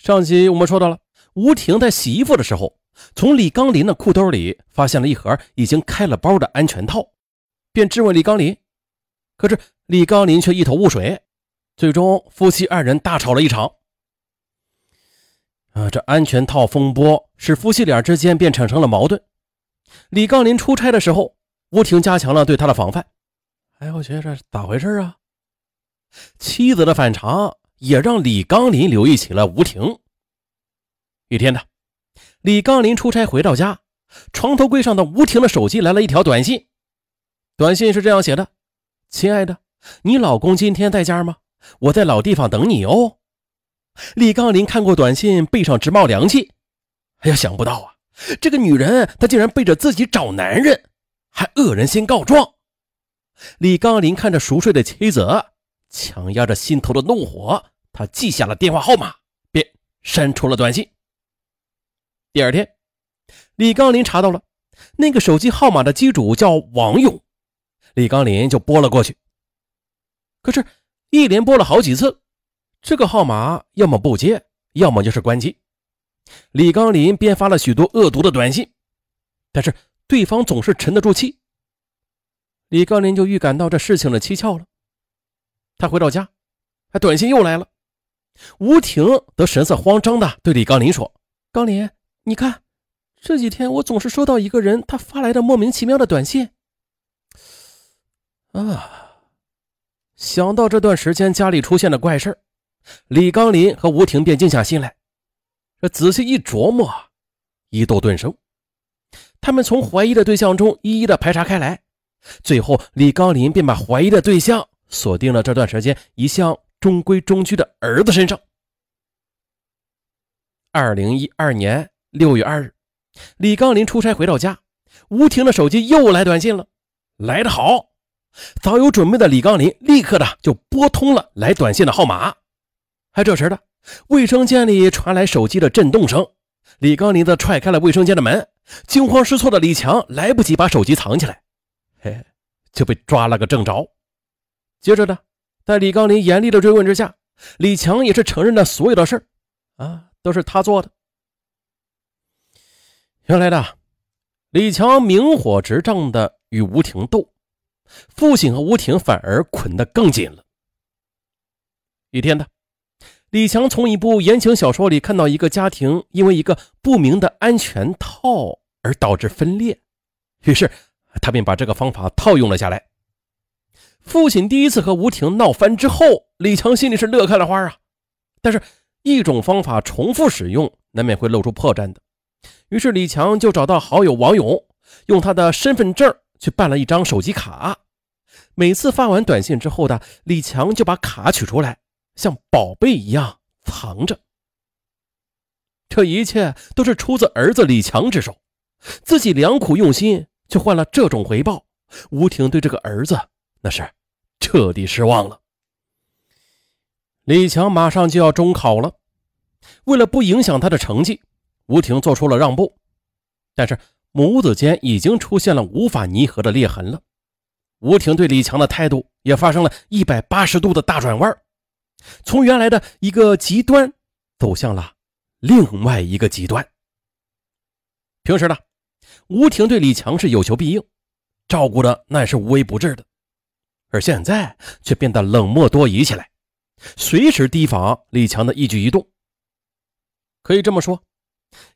上集我们说到了，吴婷在洗衣服的时候，从李刚林的裤兜里发现了一盒已经开了包的安全套，便质问李刚林，可是李刚林却一头雾水，最终夫妻二人大吵了一场。啊，这安全套风波使夫妻俩之间便产生了矛盾。李刚林出差的时候，吴婷加强了对他的防范。哎，我觉得这咋回事啊？妻子的反常。也让李刚林留意起了吴婷。一天呢，李刚林出差回到家，床头柜上的吴婷的手机来了一条短信。短信是这样写的：“亲爱的，你老公今天在家吗？我在老地方等你哦。”李刚林看过短信，背上直冒凉气。哎呀，想不到啊，这个女人她竟然背着自己找男人，还恶人先告状。李刚林看着熟睡的妻子。强压着心头的怒火，他记下了电话号码，便删除了短信。第二天，李刚林查到了那个手机号码的机主叫王勇，李刚林就拨了过去。可是，一连拨了好几次，这个号码要么不接，要么就是关机。李刚林便发了许多恶毒的短信，但是对方总是沉得住气。李刚林就预感到这事情的蹊跷了。他回到家，短信又来了。吴婷则神色慌张的对李刚林说：“刚林，你看，这几天我总是收到一个人他发来的莫名其妙的短信。啊，想到这段时间家里出现的怪事李刚林和吴婷便静下心来，这仔细一琢磨，一斗顿生。他们从怀疑的对象中一一的排查开来，最后李刚林便把怀疑的对象。”锁定了这段时间一向中规中矩的儿子身上。二零一二年六月二日，李刚林出差回到家，吴婷的手机又来短信了，来得好！早有准备的李刚林立刻的就拨通了来短信的号码。还这时的卫生间里传来手机的震动声，李刚林则踹开了卫生间的门，惊慌失措的李强来不及把手机藏起来，嘿，就被抓了个正着。接着呢，在李刚林严厉的追问之下，李强也是承认了所有的事啊，都是他做的。原来的李强明火执仗的与吴婷斗，父亲和吴婷反而捆得更紧了。一天的，李强从一部言情小说里看到一个家庭因为一个不明的安全套而导致分裂，于是他便把这个方法套用了下来。父亲第一次和吴婷闹翻之后，李强心里是乐开了花啊。但是，一种方法重复使用，难免会露出破绽的。于是，李强就找到好友王勇，用他的身份证去办了一张手机卡。每次发完短信之后的李强就把卡取出来，像宝贝一样藏着。这一切都是出自儿子李强之手，自己良苦用心，却换了这种回报。吴婷对这个儿子。那是彻底失望了。李强马上就要中考了，为了不影响他的成绩，吴婷做出了让步。但是母子间已经出现了无法弥合的裂痕了。吴婷对李强的态度也发生了一百八十度的大转弯，从原来的一个极端走向了另外一个极端。平时呢，吴婷对李强是有求必应，照顾的那也是无微不至的。而现在却变得冷漠多疑起来，随时提防李强的一举一动。可以这么说，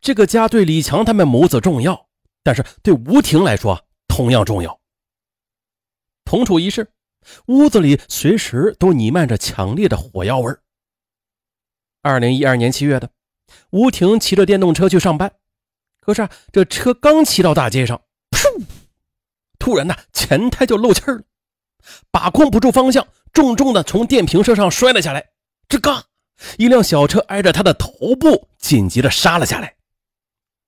这个家对李强他们母子重要，但是对吴婷来说同样重要。同处一室，屋子里随时都弥漫着强烈的火药味二零一二年七月的，吴婷骑着电动车去上班，可是，这车刚骑到大街上，噗！突然呢，前胎就漏气了。把控不住方向，重重的从电瓶车上摔了下来。吱嘎，一辆小车挨着他的头部紧急的刹了下来。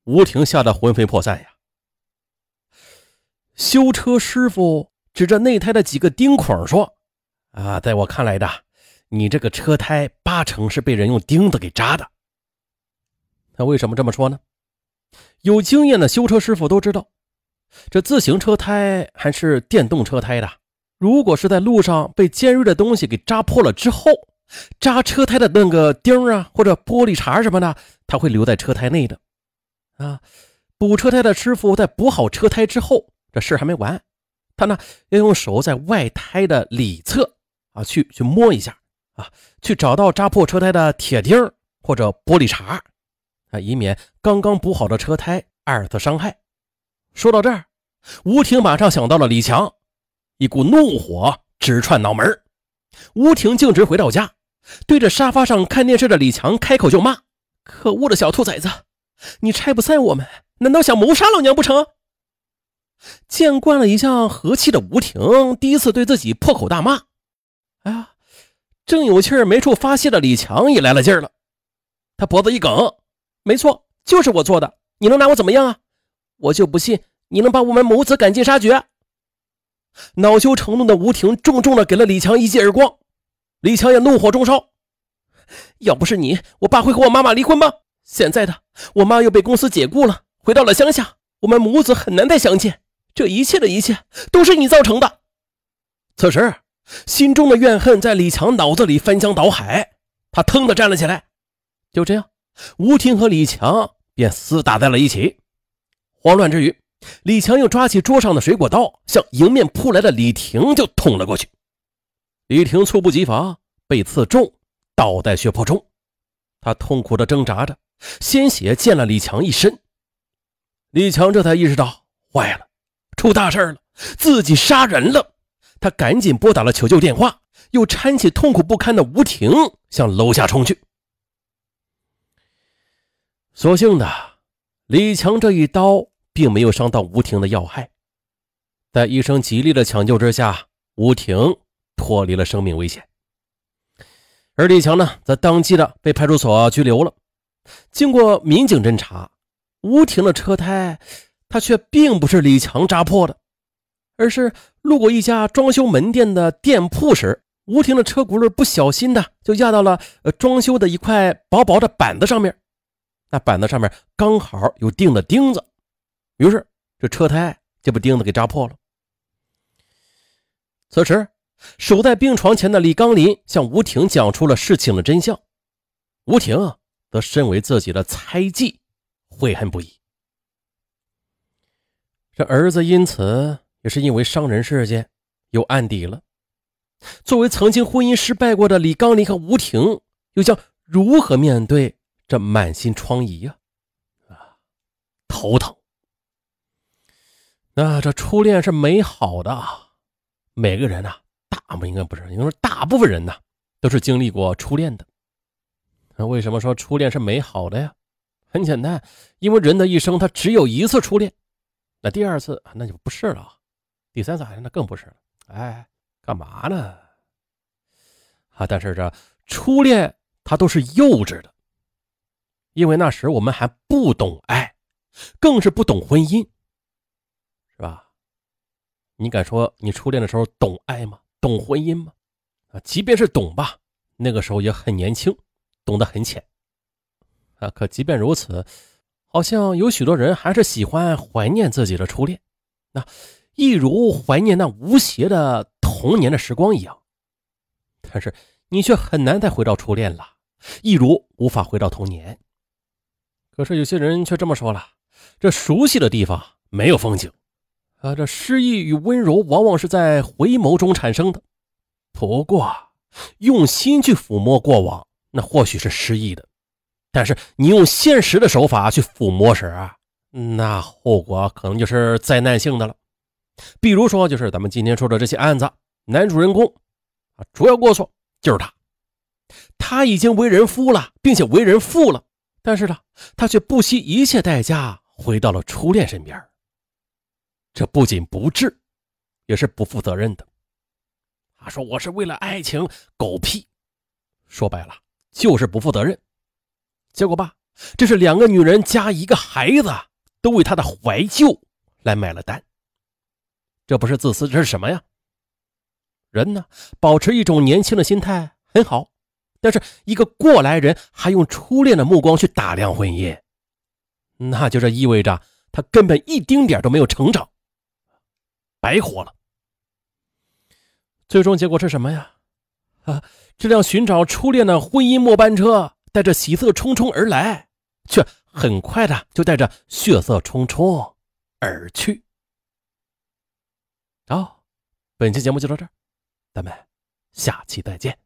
吴婷吓得魂飞魄散呀。修车师傅指着内胎的几个钉孔说：“啊，在我看来的，你这个车胎八成是被人用钉子给扎的。”他为什么这么说呢？有经验的修车师傅都知道，这自行车胎还是电动车胎的。如果是在路上被尖锐的东西给扎破了之后，扎车胎的那个钉啊，或者玻璃碴什么的，它会留在车胎内的。啊，补车胎的师傅在补好车胎之后，这事还没完，他呢要用手在外胎的里侧啊去去摸一下啊，去找到扎破车胎的铁钉或者玻璃碴啊，以免刚刚补好的车胎二次伤害。说到这儿，吴婷马上想到了李强，一股怒火直窜脑门。吴婷径直回到家，对着沙发上看电视的李强开口就骂：“可恶的小兔崽子，你拆不散我们，难道想谋杀老娘不成？”见惯了一向和气的吴婷，第一次对自己破口大骂。哎呀，正有气没处发泄的李强也来了劲了，他脖子一梗：“没错，就是我做的，你能拿我怎么样啊？我就不信你能把我们母子赶尽杀绝！”恼羞成怒的吴婷重重的给了李强一记耳光，李强也怒火中烧。要不是你，我爸会和我妈妈离婚吗？现在的我妈又被公司解雇了，回到了乡下，我们母子很难再相见。这一切的一切都是你造成的。此时，心中的怨恨在李强脑子里翻江倒海，他腾的站了起来。就这样，吴婷和李强便厮打在了一起。慌乱之余。李强又抓起桌上的水果刀，向迎面扑来的李婷就捅了过去。李婷猝不及防，被刺中，倒在血泊中。他痛苦地挣扎着，鲜血溅了李强一身。李强这才意识到，坏了，出大事了，自己杀人了。他赶紧拨打了求救电话，又搀起痛苦不堪的吴婷向楼下冲去。所幸的，李强这一刀。并没有伤到吴婷的要害，在医生极力的抢救之下，吴婷脱离了生命危险。而李强呢，则当即的被派出所拘留了。经过民警侦查，吴婷的车胎，他却并不是李强扎破的，而是路过一家装修门店的店铺时，吴婷的车轱辘不小心的就压到了装修的一块薄薄的板子上面，那板子上面刚好有钉的钉子。于是，这车胎就被钉子给扎破了。此时，守在病床前的李刚林向吴婷讲出了事情的真相。吴婷则身为自己的猜忌，悔恨不已。这儿子因此也是因为伤人事件有案底了。作为曾经婚姻失败过的李刚林和吴婷，又将如何面对这满心疮痍呀？啊，头疼。那这初恋是美好的，每个人呐，大不应该不是，应该说大部分人呐，都是经历过初恋的。那为什么说初恋是美好的呀？很简单，因为人的一生他只有一次初恋，那第二次那就不是了，第三次那更不是了。哎，干嘛呢？啊，但是这初恋它都是幼稚的，因为那时我们还不懂爱，更是不懂婚姻。是吧？你敢说你初恋的时候懂爱吗？懂婚姻吗？啊，即便是懂吧，那个时候也很年轻，懂得很浅。啊，可即便如此，好像有许多人还是喜欢怀念自己的初恋，那一如怀念那无邪的童年的时光一样。但是你却很难再回到初恋了，一如无法回到童年。可是有些人却这么说了：这熟悉的地方没有风景。啊，这诗意与温柔往往是在回眸中产生的。不过，用心去抚摸过往，那或许是诗意的；但是你用现实的手法去抚摸时啊，那后果可能就是灾难性的了。比如说，就是咱们今天说的这些案子，男主人公啊，主要过错就是他，他已经为人夫了，并且为人父了，但是呢，他却不惜一切代价回到了初恋身边。这不仅不智，也是不负责任的。他说：“我是为了爱情，狗屁！说白了就是不负责任。结果吧，这是两个女人加一个孩子，都为他的怀旧来买了单。这不是自私，这是什么呀？人呢，保持一种年轻的心态很好，但是一个过来人还用初恋的目光去打量婚姻，那就这意味着他根本一丁点都没有成长。”白活了。最终结果是什么呀？啊，这辆寻找初恋的婚姻末班车带着喜色冲冲而来，却很快的就带着血色冲冲而去。好，本期节目就到这儿，咱们下期再见。